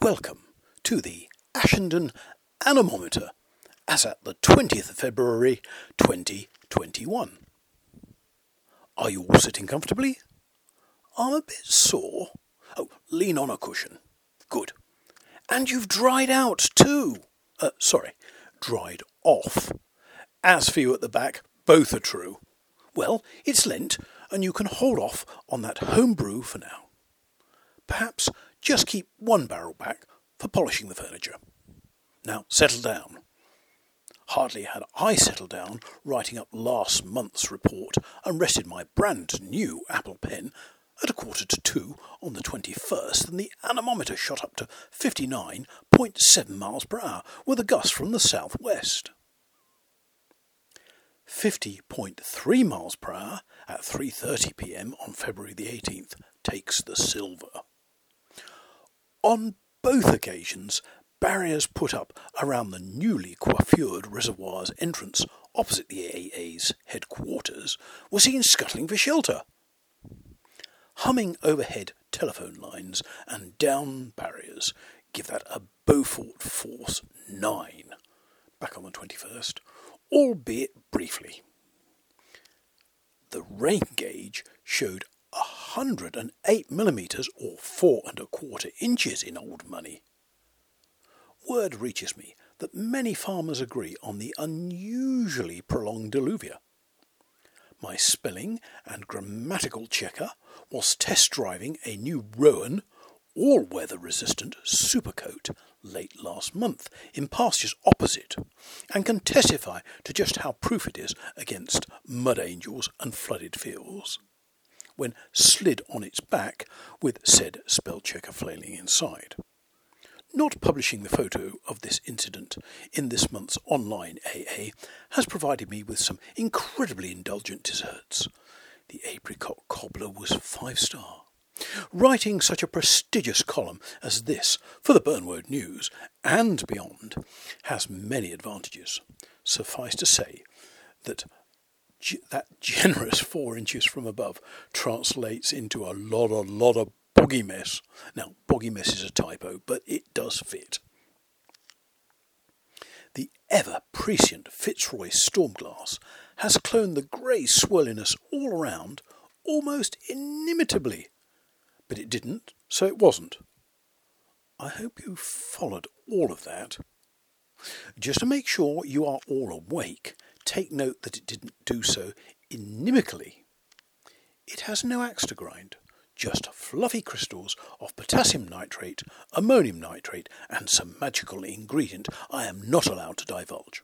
Welcome to the Ashendon Anemometer as at the 20th of February 2021. Are you all sitting comfortably? I'm a bit sore. Oh, lean on a cushion. Good. And you've dried out too. Uh, sorry, dried off. As for you at the back, both are true. Well, it's Lent, and you can hold off on that home brew for now. Perhaps just keep one barrel back for polishing the furniture. Now settle down. Hardly had I settled down writing up last month's report and rested my brand new Apple pen at a quarter to two on the 21st than the anemometer shot up to 59.7 miles per hour with a gust from the southwest. 50.3 miles per hour at 3:30 p.m. on February the 18th takes the silver. On both occasions, barriers put up around the newly coiffured reservoir's entrance opposite the AA's headquarters were seen scuttling for shelter. Humming overhead telephone lines and down barriers give that a Beaufort Force 9 back on the 21st, albeit briefly. The rain gauge showed 108 millimetres or four and a quarter inches in old money. Word reaches me that many farmers agree on the unusually prolonged diluvia. My spelling and grammatical checker was test driving a new Rowan all weather resistant supercoat late last month in pastures opposite and can testify to just how proof it is against mud angels and flooded fields when slid on its back with said spell checker flailing inside. Not publishing the photo of this incident in this month's online AA has provided me with some incredibly indulgent desserts. The apricot cobbler was five star. Writing such a prestigious column as this for the Bernwode News and beyond has many advantages. Suffice to say that that generous four inches from above translates into a lot, a lot of boggy mess. Now, boggy mess is a typo, but it does fit. The ever prescient Fitzroy Stormglass has cloned the grey swirliness all around almost inimitably but it didn't, so it wasn't. I hope you followed all of that. Just to make sure you are all awake, take note that it didn't do so inimically. It has no axe to grind, just fluffy crystals of potassium nitrate, ammonium nitrate, and some magical ingredient I am not allowed to divulge.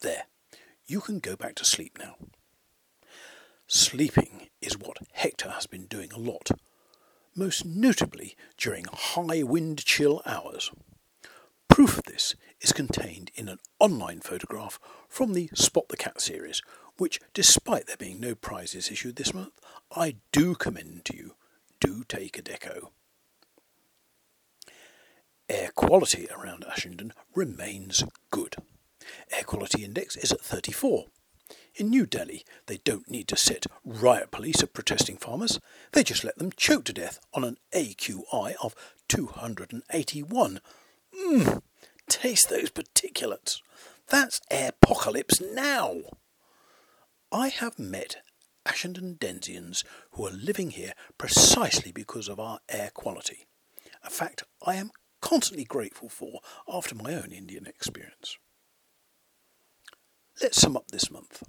There, you can go back to sleep now. Sleeping is what Hector has been doing a lot most notably during high wind chill hours. Proof of this is contained in an online photograph from the Spot the Cat series, which, despite there being no prizes issued this month, I do commend to you. Do take a deco. Air quality around Ashendon remains good. Air quality index is at 34, in New Delhi, they don't need to set riot police at protesting farmers. They just let them choke to death on an AQI of 281. Mmm, taste those particulates. That's apocalypse now. I have met Ashendon Denzians who are living here precisely because of our air quality. A fact I am constantly grateful for after my own Indian experience. Let's sum up this month.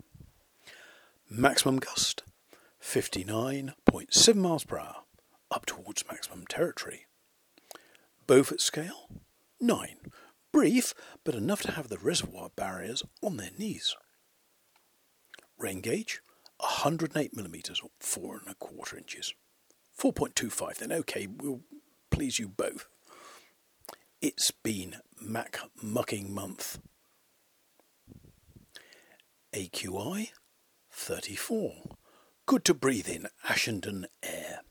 Maximum gust 59.7 miles per hour, up towards maximum territory. Beaufort scale 9. Brief, but enough to have the reservoir barriers on their knees. Rain gauge 108 millimetres or four and a quarter inches. 4.25 then, okay, we'll please you both. It's been Mac mucking month. AQI 34. Good to breathe in Ashendon air.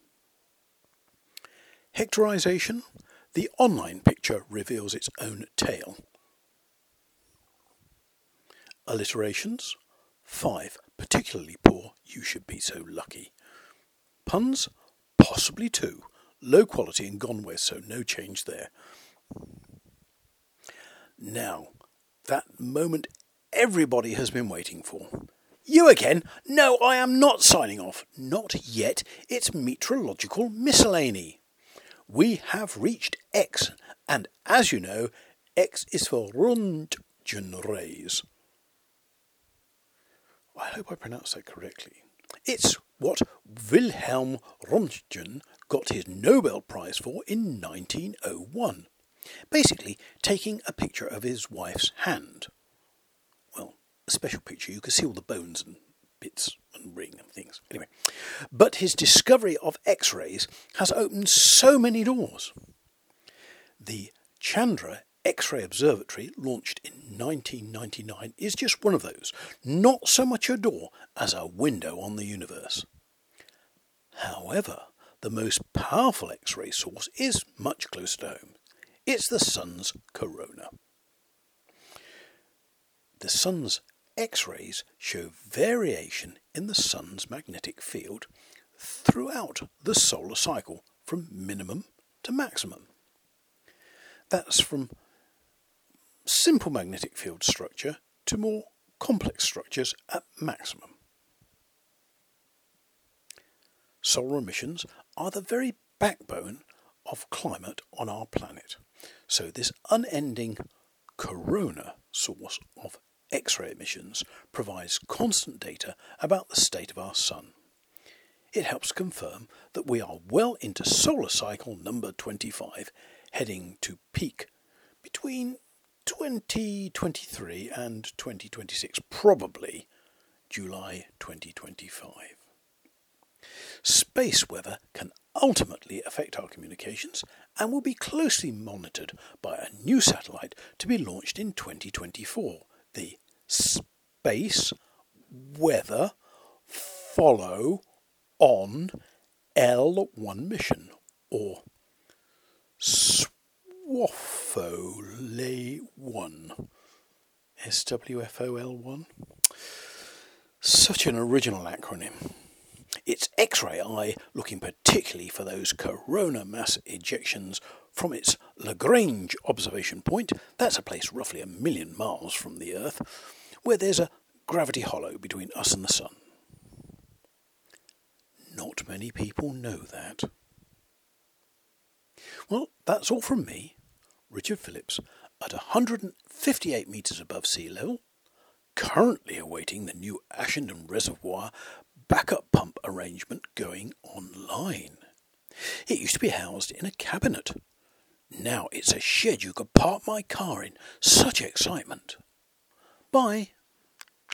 Hectorization. The online picture reveals its own tale. Alliterations. 5. Particularly poor. You should be so lucky. Puns. Possibly 2. Low quality and gone west, so no change there. Now, that moment everybody has been waiting for. You again? No, I am not signing off. Not yet. It's meteorological miscellany. We have reached X, and as you know, X is for Röntgen rays. I hope I pronounced that correctly. It's what Wilhelm Röntgen got his Nobel Prize for in 1901. Basically, taking a picture of his wife's hand. Well, a special picture, you can see all the bones and bits and ring and things. Anyway, but his discovery of X rays has opened so many doors. The Chandra X ray Observatory, launched in 1999, is just one of those. Not so much a door as a window on the universe. However, the most powerful X ray source is much closer to home. It's the Sun's corona. The Sun's X rays show variation in the Sun's magnetic field throughout the solar cycle from minimum to maximum. That's from simple magnetic field structure to more complex structures at maximum. Solar emissions are the very backbone of climate on our planet. So, this unending corona source of X ray emissions provides constant data about the state of our Sun. It helps confirm that we are well into solar cycle number 25, heading to peak between 2023 and 2026, probably July 2025. Space weather can ultimately affect our communications and will be closely monitored by a new satellite to be launched in 2024, the Space Weather Follow On L1 mission, or SWFOL 1. SWFOL 1? Such an original acronym. It's X ray eye looking particularly for those corona mass ejections from its Lagrange observation point. That's a place roughly a million miles from the Earth, where there's a gravity hollow between us and the Sun. Not many people know that. Well, that's all from me. Richard Phillips at 158 metres above sea level, currently awaiting the new Ashendon Reservoir backup pump arrangement going online. It used to be housed in a cabinet. Now it's a shed you could park my car in. Such excitement. Bye.